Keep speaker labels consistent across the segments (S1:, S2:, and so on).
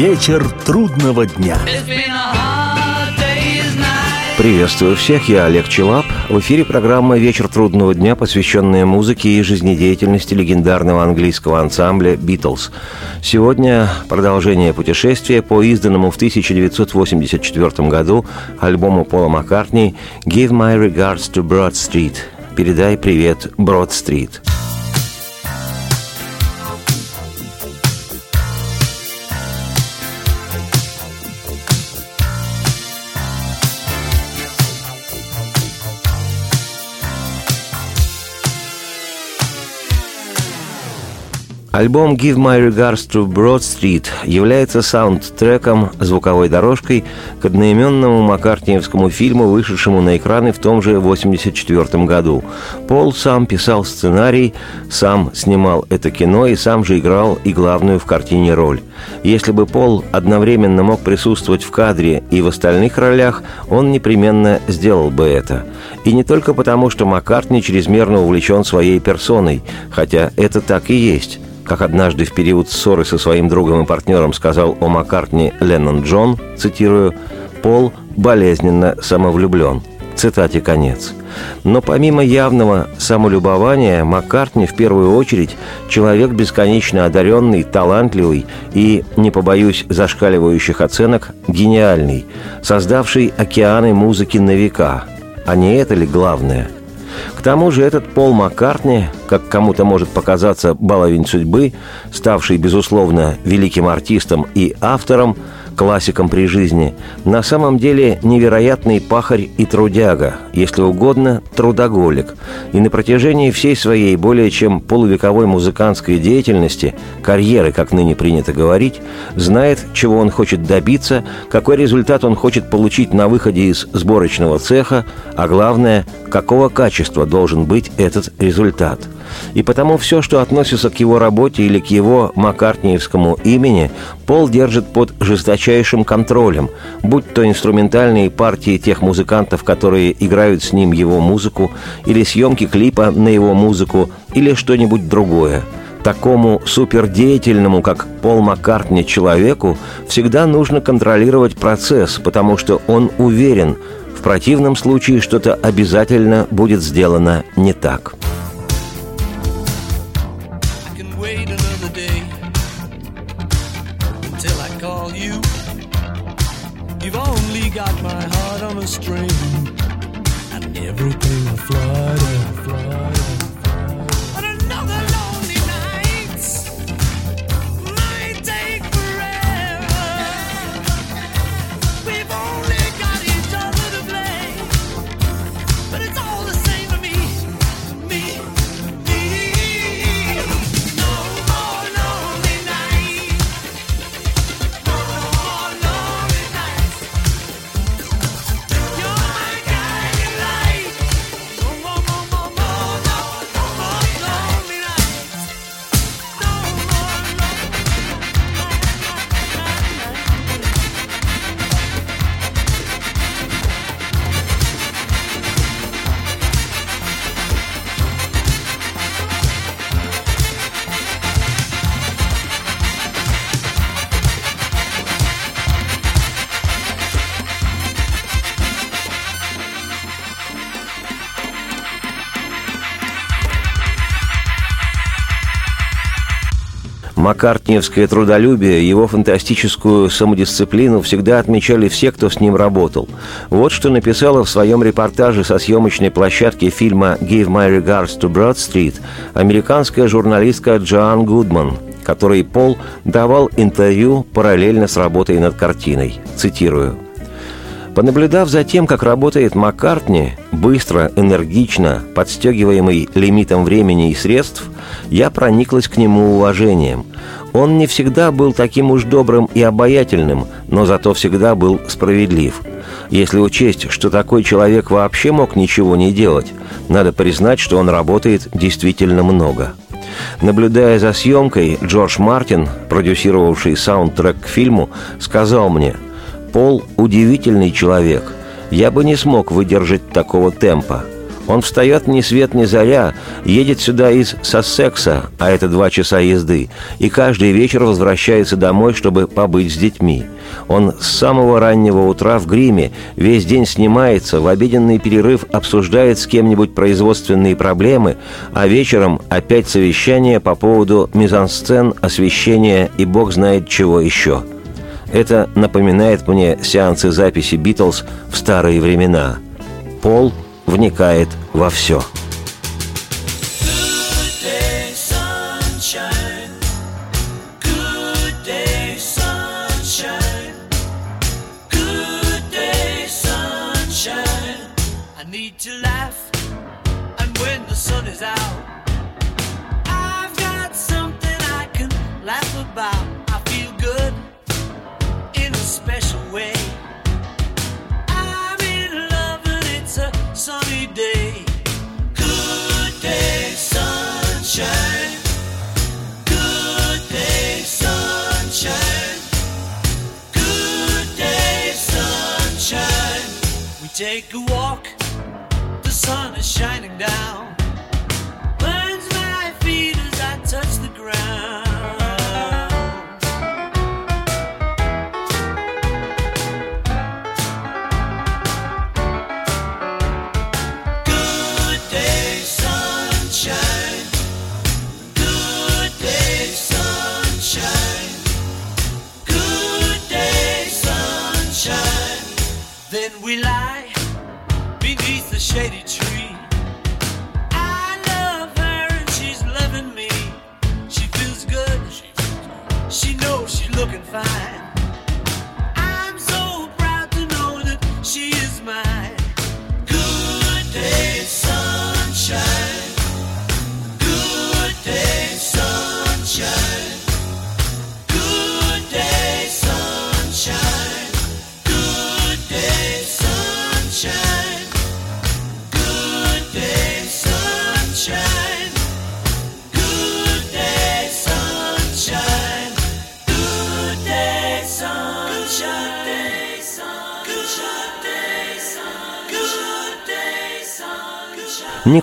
S1: Вечер трудного дня.
S2: Приветствую всех, я Олег Челап. В эфире программа «Вечер трудного дня», посвященная музыке и жизнедеятельности легендарного английского ансамбля «Битлз». Сегодня продолжение путешествия по изданному в 1984 году альбому Пола Маккартни «Give my regards to Broad Street» «Передай привет Брод-стрит». Альбом «Give My Regards to Broad Street» является саундтреком, звуковой дорожкой к одноименному маккартниевскому фильму, вышедшему на экраны в том же 1984 году. Пол сам писал сценарий, сам снимал это кино и сам же играл и главную в картине роль. Если бы Пол одновременно мог присутствовать в кадре и в остальных ролях, он непременно сделал бы это. И не только потому, что Маккартни чрезмерно увлечен своей персоной, хотя это так и есть. Как однажды в период ссоры со своим другом и партнером сказал о Маккартни Леннон Джон, цитирую, «Пол болезненно самовлюблен». Цитате конец. Но помимо явного самолюбования, Маккартни в первую очередь человек бесконечно одаренный, талантливый и, не побоюсь зашкаливающих оценок, гениальный, создавший океаны музыки на века. А не это ли главное – к тому же этот Пол Маккартни, как кому-то может показаться баловень судьбы, ставший, безусловно, великим артистом и автором, классиком при жизни, на самом деле невероятный пахарь и трудяга, если угодно, трудоголик. И на протяжении всей своей более чем полувековой музыкантской деятельности, карьеры, как ныне принято говорить, знает, чего он хочет добиться, какой результат он хочет получить на выходе из сборочного цеха, а главное, какого качества должен быть этот результат – и потому все, что относится к его работе или к его маккартниевскому имени, Пол держит под жесточайшим контролем, будь то инструментальные партии тех музыкантов, которые играют с ним его музыку, или съемки клипа на его музыку, или что-нибудь другое. Такому супердеятельному, как Пол Маккартни, человеку всегда нужно контролировать процесс, потому что он уверен, в противном случае что-то обязательно будет сделано не так. Маккартниевское трудолюбие, его фантастическую самодисциплину всегда отмечали все, кто с ним работал. Вот что написала в своем репортаже со съемочной площадки фильма «Give my regards to Broad Street» американская журналистка Джоан Гудман, которой Пол давал интервью параллельно с работой над картиной. Цитирую – Понаблюдав за тем, как работает Маккартни, быстро, энергично, подстегиваемый лимитом времени и средств, я прониклась к нему уважением. Он не всегда был таким уж добрым и обаятельным, но зато всегда был справедлив. Если учесть, что такой человек вообще мог ничего не делать, надо признать, что он работает действительно много. Наблюдая за съемкой, Джордж Мартин, продюсировавший саундтрек к фильму, сказал мне – Пол – удивительный человек. Я бы не смог выдержать такого темпа. Он встает ни свет ни заря, едет сюда из Сассекса, а это два часа езды, и каждый вечер возвращается домой, чтобы побыть с детьми. Он с самого раннего утра в гриме, весь день снимается, в обеденный перерыв обсуждает с кем-нибудь производственные проблемы, а вечером опять совещание по поводу мизансцен, освещения и бог знает чего еще. Это напоминает мне сеансы записи «Битлз» в старые времена. Пол – вникает во все.
S3: Then we lie beneath the shady tree.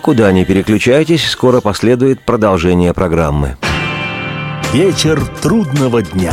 S2: Никуда не переключайтесь, скоро последует продолжение программы.
S1: Вечер трудного дня.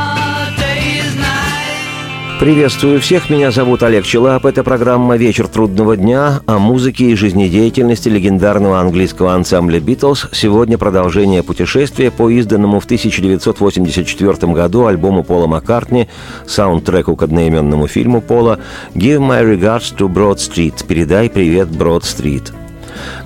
S2: Приветствую всех, меня зовут Олег Челап. Это программа «Вечер трудного дня» о музыке и жизнедеятельности легендарного английского ансамбля «Битлз». Сегодня продолжение путешествия по изданному в 1984 году альбому Пола Маккартни, саундтреку к одноименному фильму Пола «Give my regards to Broad Street» «Передай привет Брод-стрит».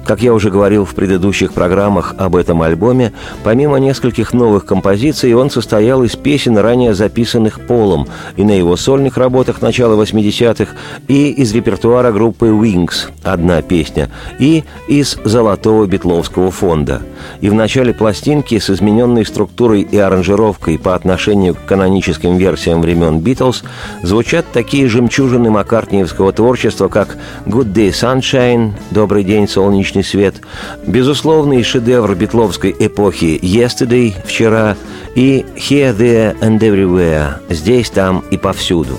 S2: Как я уже говорил в предыдущих программах об этом альбоме, помимо нескольких новых композиций, он состоял из песен, ранее записанных Полом, и на его сольных работах начала 80-х, и из репертуара группы Wings одна песня, и из «Золотого Бетловского фонда». И в начале пластинки с измененной структурой и аранжировкой по отношению к каноническим версиям времен Битлз звучат такие жемчужины маккартниевского творчества, как «Good Day Sunshine», «Добрый день, солнечный свет», безусловный шедевр битловской эпохи «Yesterday» — «Вчера» и «Here, There and Everywhere» — «Здесь, там и повсюду».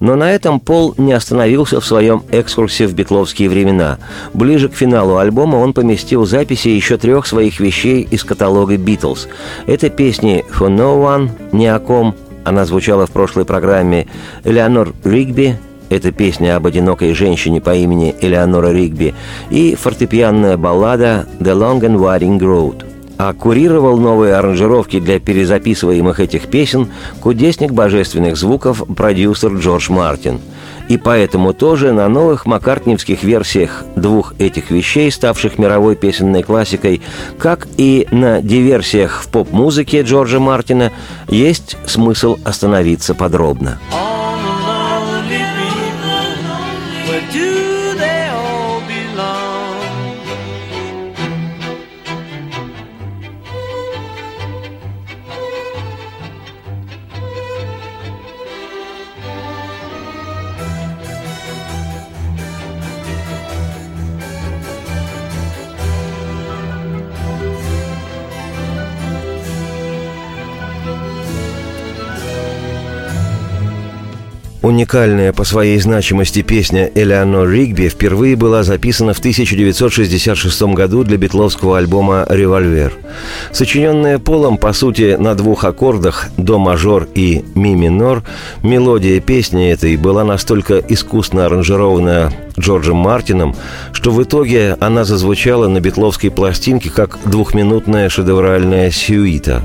S2: Но на этом Пол не остановился в своем экскурсе в битловские времена. Ближе к финалу альбома он поместил записи еще трех своих вещей из каталога «Битлз». Это песни «For No One», «Ни о ком», она звучала в прошлой программе «Элеонор Ригби», это песня об одинокой женщине по имени Элеонора Ригби, и фортепианная баллада «The Long and Winding Road». А курировал новые аранжировки для перезаписываемых этих песен кудесник божественных звуков продюсер Джордж Мартин. И поэтому тоже на новых маккартневских версиях двух этих вещей, ставших мировой песенной классикой, как и на диверсиях в поп-музыке Джорджа Мартина, есть смысл остановиться подробно. Уникальная по своей значимости песня «Элеонор Ригби» впервые была записана в 1966 году для битловского альбома «Револьвер». Сочиненная Полом, по сути, на двух аккордах «до-мажор» и «ми-минор», мелодия песни этой была настолько искусно аранжирована Джорджем Мартином, что в итоге она зазвучала на битловской пластинке как двухминутная шедевральная сюита.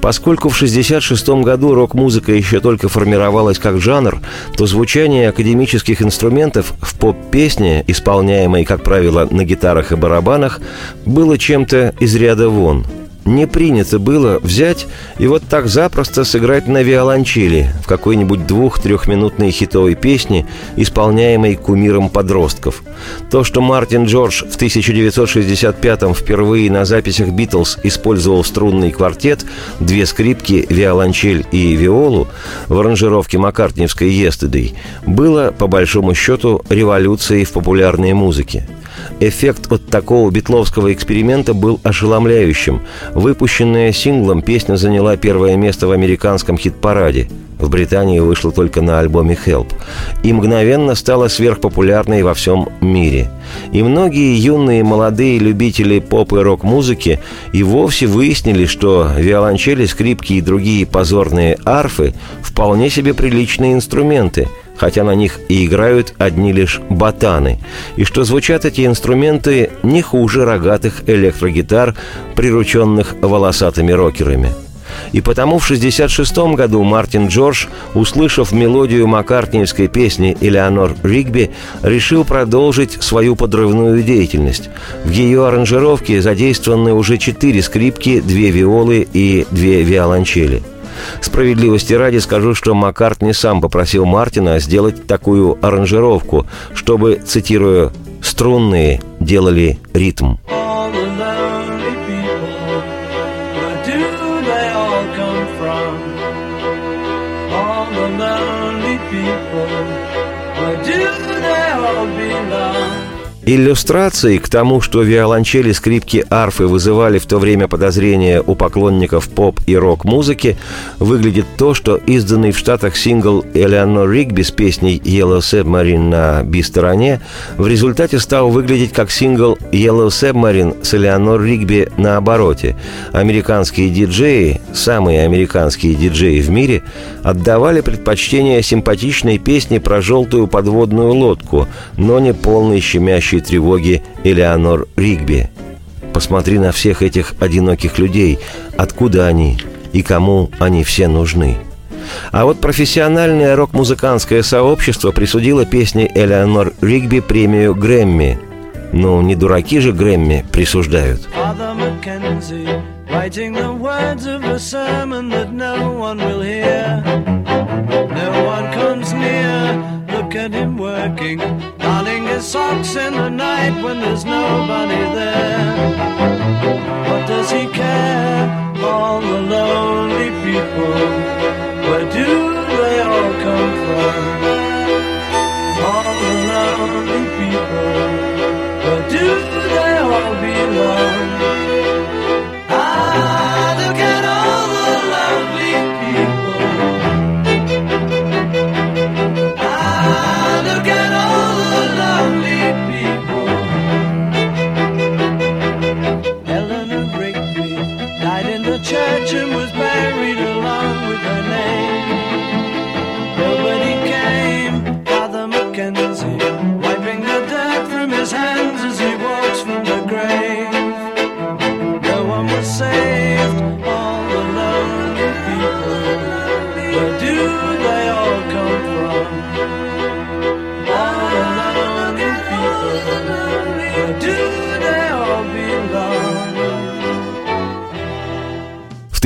S2: Поскольку в 1966 году рок-музыка еще только формировалась как жанр, то звучание академических инструментов в поп-песне, исполняемой, как правило, на гитарах и барабанах, было чем-то из ряда вон – не принято было взять и вот так запросто сыграть на виолончели в какой-нибудь двух-трехминутной хитовой песне, исполняемой кумиром подростков. То, что Мартин Джордж в 1965-м впервые на записях «Битлз» использовал струнный квартет, две скрипки, виолончель и виолу в аранжировке маккартниевской «Yesterday», было, по большому счету, революцией в популярной музыке. Эффект от такого битловского эксперимента был ошеломляющим. Выпущенная синглом, песня заняла первое место в американском хит-параде. В Британии вышла только на альбоме «Help» и мгновенно стала сверхпопулярной во всем мире. И многие юные молодые любители поп и рок-музыки и вовсе выяснили, что виолончели, скрипки и другие позорные арфы вполне себе приличные инструменты – хотя на них и играют одни лишь ботаны, и что звучат эти инструменты не хуже рогатых электрогитар, прирученных волосатыми рокерами. И потому в 1966 году Мартин Джордж, услышав мелодию маккартниевской песни «Элеонор Ригби», решил продолжить свою подрывную деятельность. В ее аранжировке задействованы уже четыре скрипки, две виолы и две виолончели – Справедливости ради скажу, что Маккартни сам попросил Мартина сделать такую аранжировку, чтобы, цитирую, «струнные делали ритм».
S3: all
S2: Иллюстрацией к тому, что виолончели, скрипки, арфы вызывали в то время подозрения у поклонников поп и рок-музыки, выглядит то, что изданный в Штатах сингл Элеонор Ригби с песней «Yellow Submarine» на би-стороне в результате стал выглядеть как сингл «Yellow Submarine» с Элеонор Ригби на обороте. Американские диджеи, самые американские диджеи в мире, отдавали предпочтение симпатичной песне про желтую подводную лодку, но не полной щемящей тревоги Элеонор Ригби. Посмотри на всех этих одиноких людей, откуда они и кому они все нужны. А вот профессиональное рок-музыкантское сообщество присудило песне Элеонор Ригби премию Грэмми. Ну, не дураки же Грэмми присуждают.
S3: Writing the words of a sermon that no one will hear. No one comes near. Look at him working, his socks in the night when there's nobody there. What does he care? All the lonely people. Where do they all come from? All the lonely people. Where do they all belong?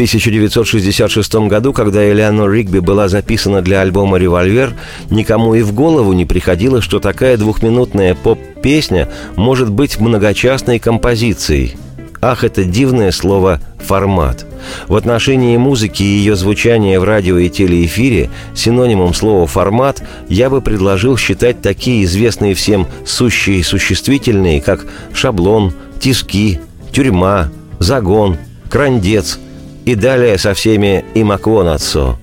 S2: 1966 году, когда Элеонор Ригби была записана для альбома «Револьвер», никому и в голову не приходило, что такая двухминутная поп-песня может быть многочастной композицией. Ах, это дивное слово «формат». В отношении музыки и ее звучания в радио и телеэфире синонимом слова «формат» я бы предложил считать такие известные всем сущие и существительные, как шаблон, тиски, тюрьма, загон, крандец – и далее со всеми «имаквон отцо».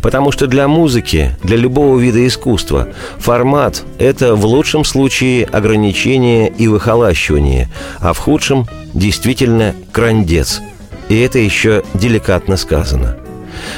S2: Потому что для музыки, для любого вида искусства, формат – это в лучшем случае ограничение и выхолащивание, а в худшем – действительно крандец. И это еще деликатно сказано –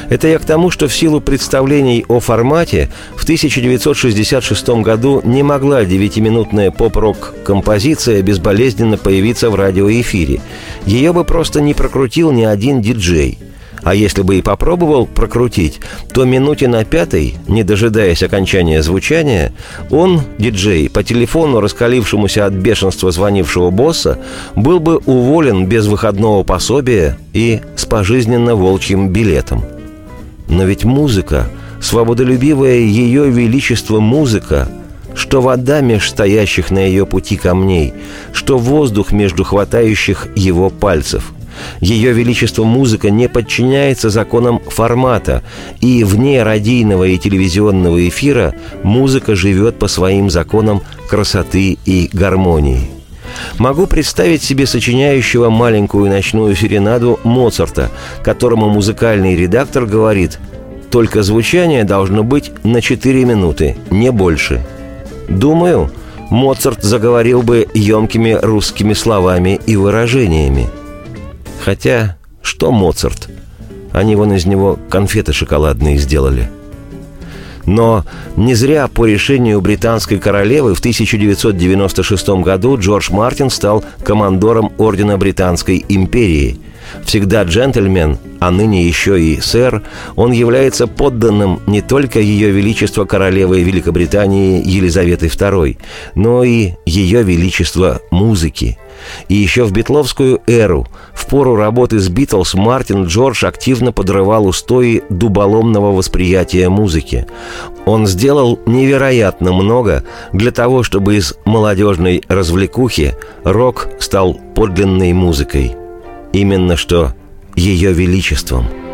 S2: это я к тому, что в силу представлений о формате в 1966 году не могла девятиминутная поп-рок композиция безболезненно появиться в радиоэфире. Ее бы просто не прокрутил ни один диджей. А если бы и попробовал прокрутить, то минуте на пятой, не дожидаясь окончания звучания, он, диджей, по телефону, раскалившемуся от бешенства звонившего босса, был бы уволен без выходного пособия и с пожизненно волчьим билетом – но ведь музыка, свободолюбивая ее величество музыка, что вода меж стоящих на ее пути камней, что воздух между хватающих его пальцев. Ее величество музыка не подчиняется законам формата, и вне радийного и телевизионного эфира музыка живет по своим законам красоты и гармонии. Могу представить себе сочиняющего маленькую ночную серенаду Моцарта, которому музыкальный редактор говорит «Только звучание должно быть на 4 минуты, не больше». Думаю, Моцарт заговорил бы емкими русскими словами и выражениями. Хотя, что Моцарт? Они вон из него конфеты шоколадные сделали – но не зря по решению британской королевы в 1996 году Джордж Мартин стал командором Ордена Британской империи. Всегда джентльмен, а ныне еще и сэр, он является подданным не только Ее Величества Королевы Великобритании Елизаветы II, но и Ее Величества музыки – и еще в битловскую эру, в пору работы с Битлз, Мартин Джордж активно подрывал устои дуболомного восприятия музыки. Он сделал невероятно много для того, чтобы из молодежной развлекухи рок стал подлинной музыкой. Именно что ее величеством –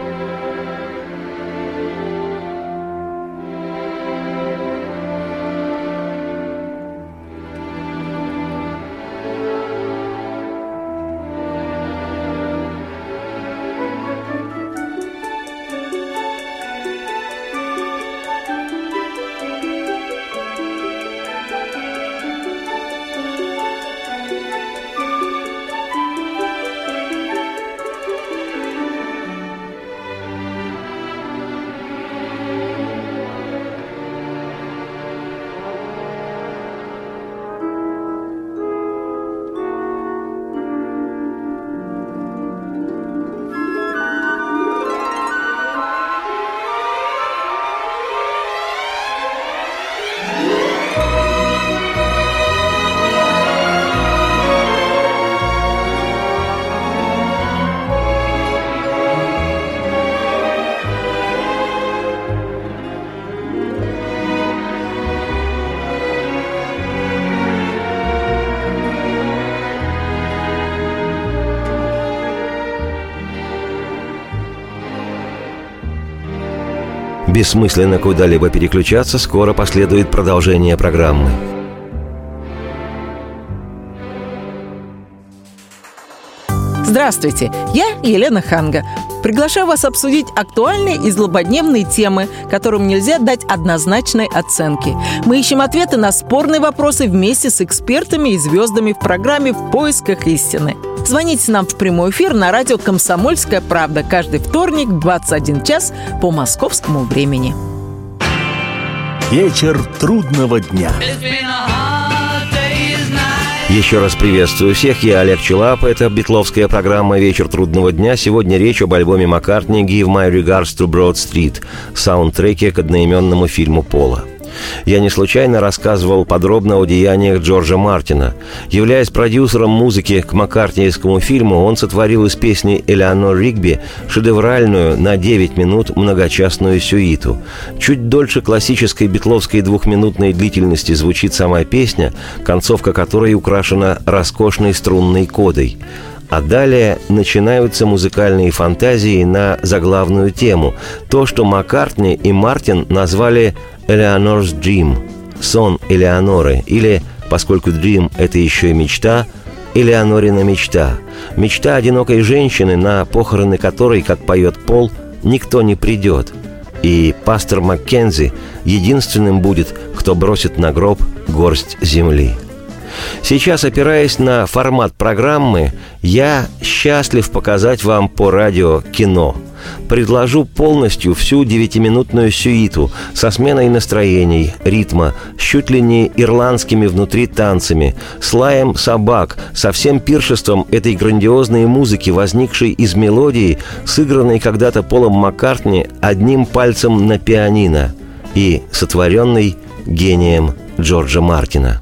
S2: Бессмысленно куда-либо переключаться, скоро последует продолжение программы.
S4: Здравствуйте, я Елена Ханга. Приглашаю вас обсудить актуальные и злободневные темы, которым нельзя дать однозначной оценки. Мы ищем ответы на спорные вопросы вместе с экспертами и звездами в программе «В поисках истины». Звоните нам в прямой эфир на радио «Комсомольская правда» каждый вторник в 21 час по московскому времени.
S1: Вечер трудного дня.
S2: Еще раз приветствую всех, я Олег Челап, это битловская программа «Вечер трудного дня». Сегодня речь об альбоме Маккартни «Give my regards to Broad Street», саундтреке к одноименному фильму Пола. Я не случайно рассказывал подробно о деяниях Джорджа Мартина. Являясь продюсером музыки к маккартниевскому фильму, он сотворил из песни Элеонор Ригби шедевральную на 9 минут многочастную сюиту. Чуть дольше классической битловской двухминутной длительности звучит сама песня, концовка которой украшена роскошной струнной кодой. А далее начинаются музыкальные фантазии на заглавную тему. То, что Маккартни и Мартин назвали «Элеонор's Dream» – «Сон Элеоноры» или, поскольку Dream – это еще и мечта, Элеонорина мечта. Мечта одинокой женщины, на похороны которой, как поет Пол, никто не придет. И пастор Маккензи единственным будет, кто бросит на гроб горсть земли. Сейчас, опираясь на формат программы, я счастлив показать вам по радио кино. Предложу полностью всю девятиминутную сюиту со сменой настроений, ритма, с чуть ли не ирландскими внутри танцами, с лаем собак, со всем пиршеством этой грандиозной музыки, возникшей из мелодии, сыгранной когда-то Полом Маккартни одним пальцем на пианино и сотворенной гением Джорджа Мартина.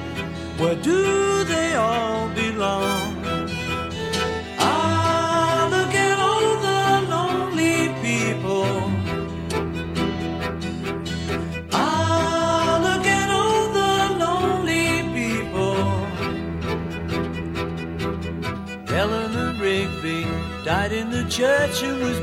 S3: where do they all belong? Ah, look at all the lonely people. Ah, look at all the lonely people. Rigby died in the church and was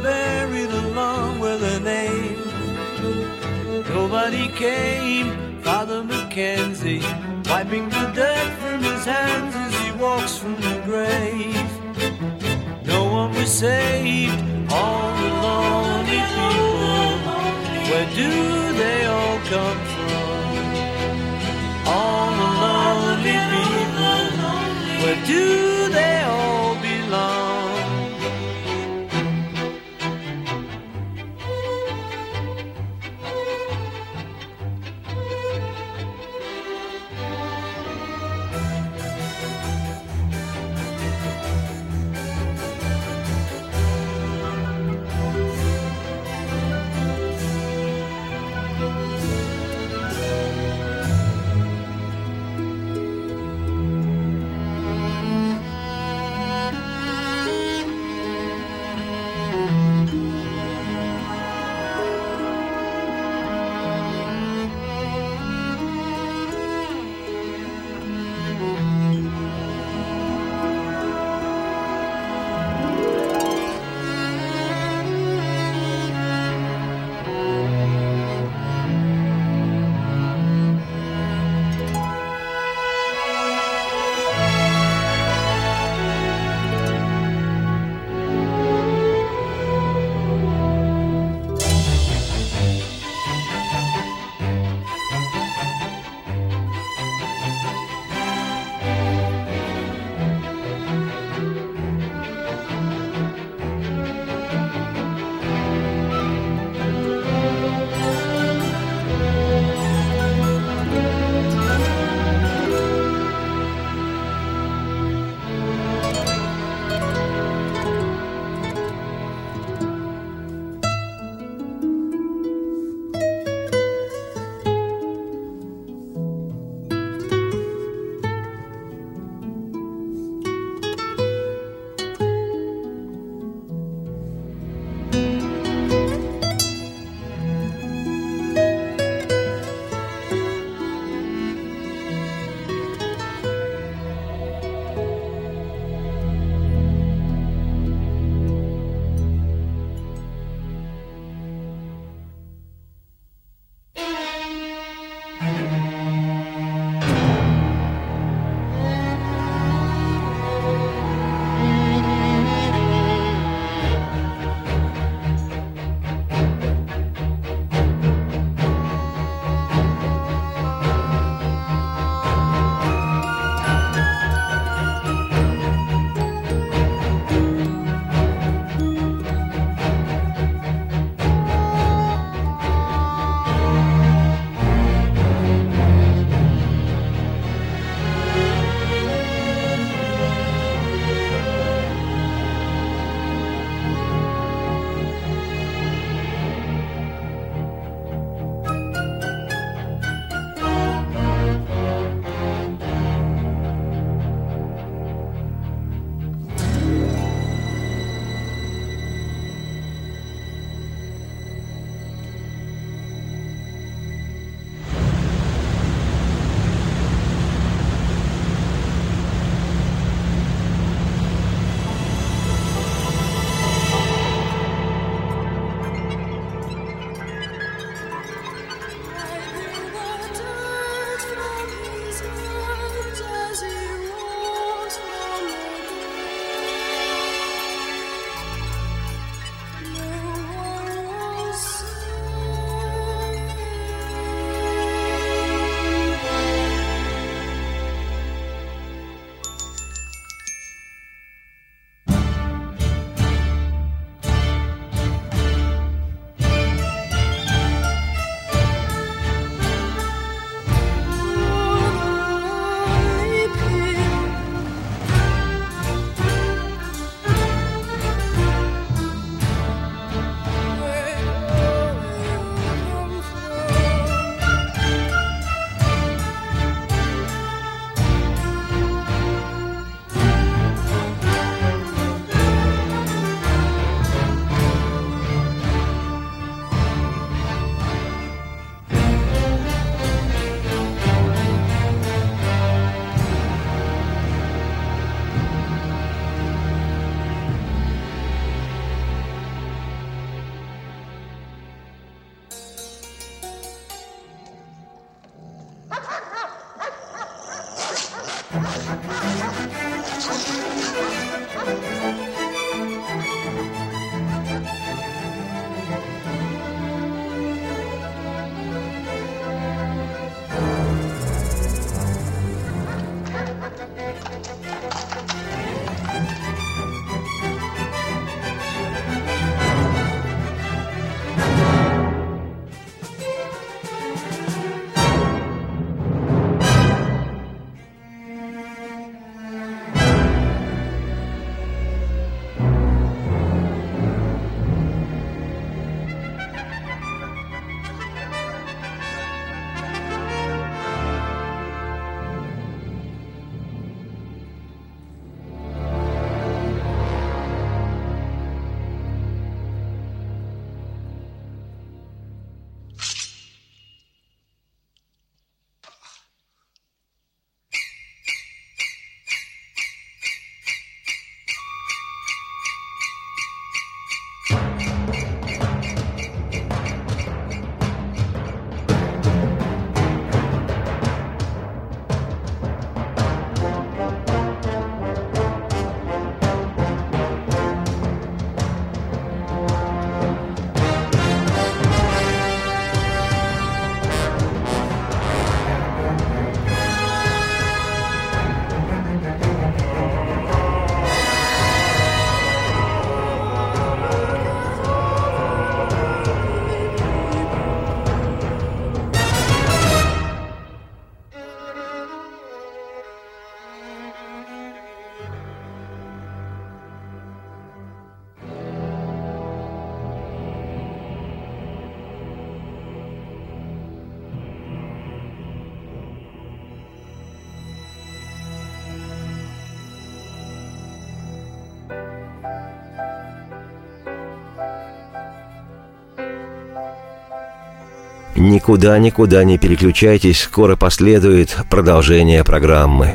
S2: Никуда-никуда не переключайтесь, скоро последует продолжение программы.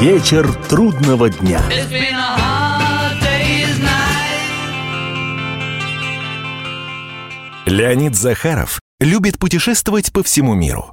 S1: Вечер трудного дня.
S5: Леонид Захаров любит путешествовать по всему миру.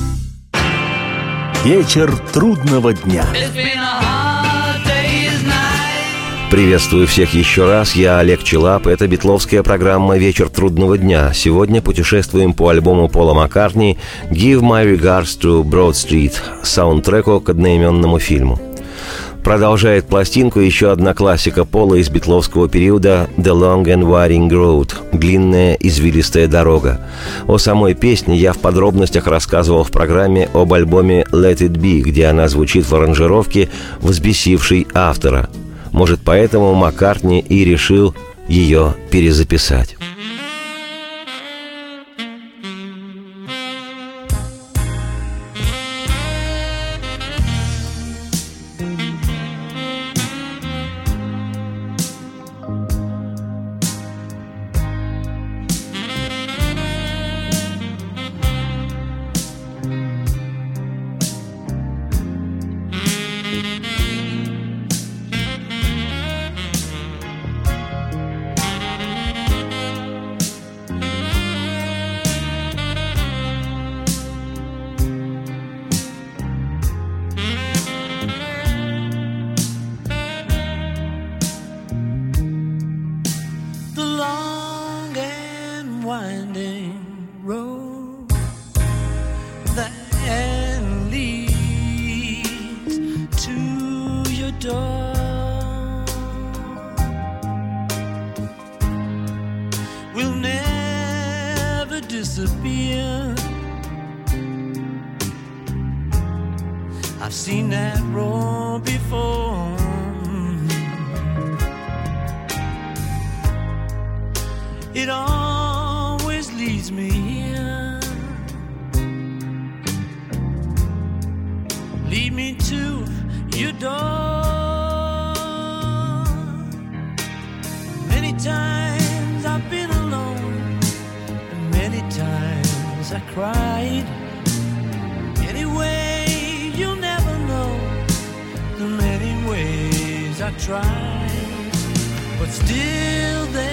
S1: Вечер трудного дня.
S2: Приветствую всех еще раз, я Олег Челап, это битловская программа «Вечер трудного дня». Сегодня путешествуем по альбому Пола Маккартни «Give my regards to Broad Street», саундтреку к одноименному фильму. Продолжает пластинку еще одна классика Пола из битловского периода «The Long and Winding Road» – «Длинная извилистая дорога». О самой песне я в подробностях рассказывал в программе об альбоме «Let It Be», где она звучит в аранжировке, взбесившей автора. Может, поэтому Маккартни и решил ее перезаписать.
S3: Lead me to your door. Many times I've been alone, and many times I cried. Anyway, you'll never know the many ways I tried, but still they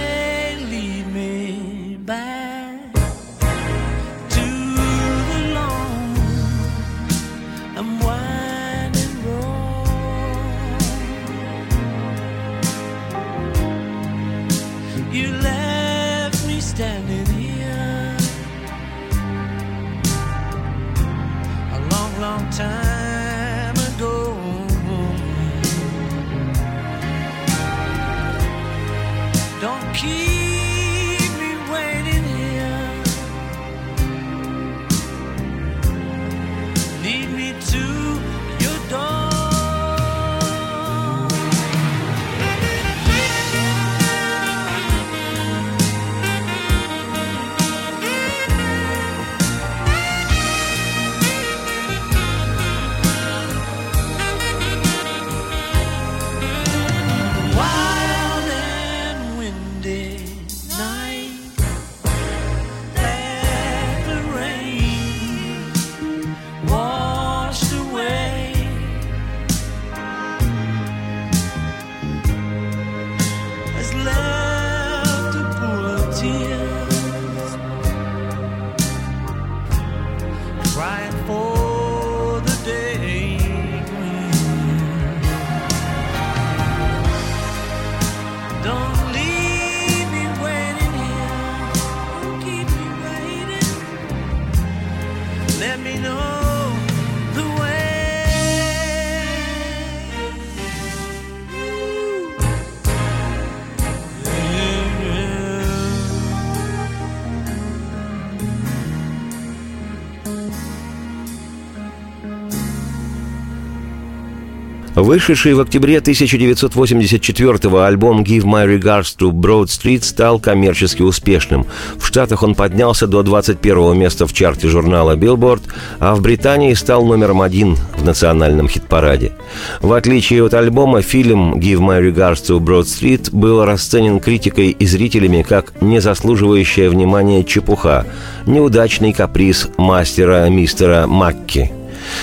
S2: Вышедший в октябре 1984-го альбом «Give My Regards to Broad Street» стал коммерчески успешным. В Штатах он поднялся до 21 места в чарте журнала Billboard, а в Британии стал номером один в национальном хит-параде. В отличие от альбома, фильм «Give My Regards to Broad Street» был расценен критикой и зрителями как незаслуживающая внимания чепуха, неудачный каприз мастера мистера Макки –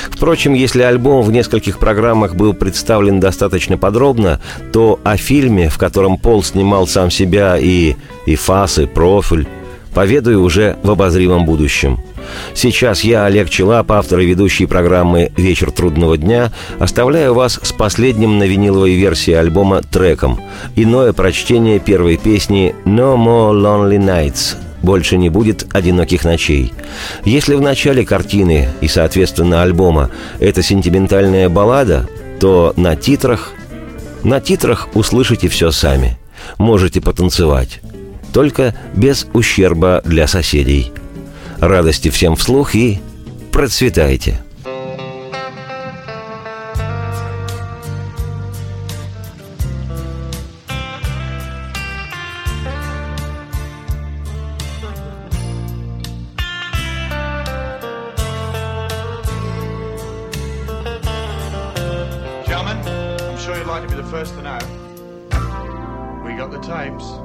S2: Впрочем, если альбом в нескольких программах был представлен достаточно подробно, то о фильме, в котором Пол снимал сам себя и, и фас, и профиль, поведаю уже в обозримом будущем. Сейчас я, Олег Челап, автор и ведущий программы «Вечер трудного дня», оставляю вас с последним на виниловой версии альбома треком. Иное прочтение первой песни «No More Lonely Nights» больше не будет одиноких ночей. Если в начале картины и, соответственно, альбома это сентиментальная баллада, то на титрах... На титрах услышите все сами. Можете потанцевать. Только без ущерба для соседей. Радости всем вслух и процветайте!
S6: out the
S3: times.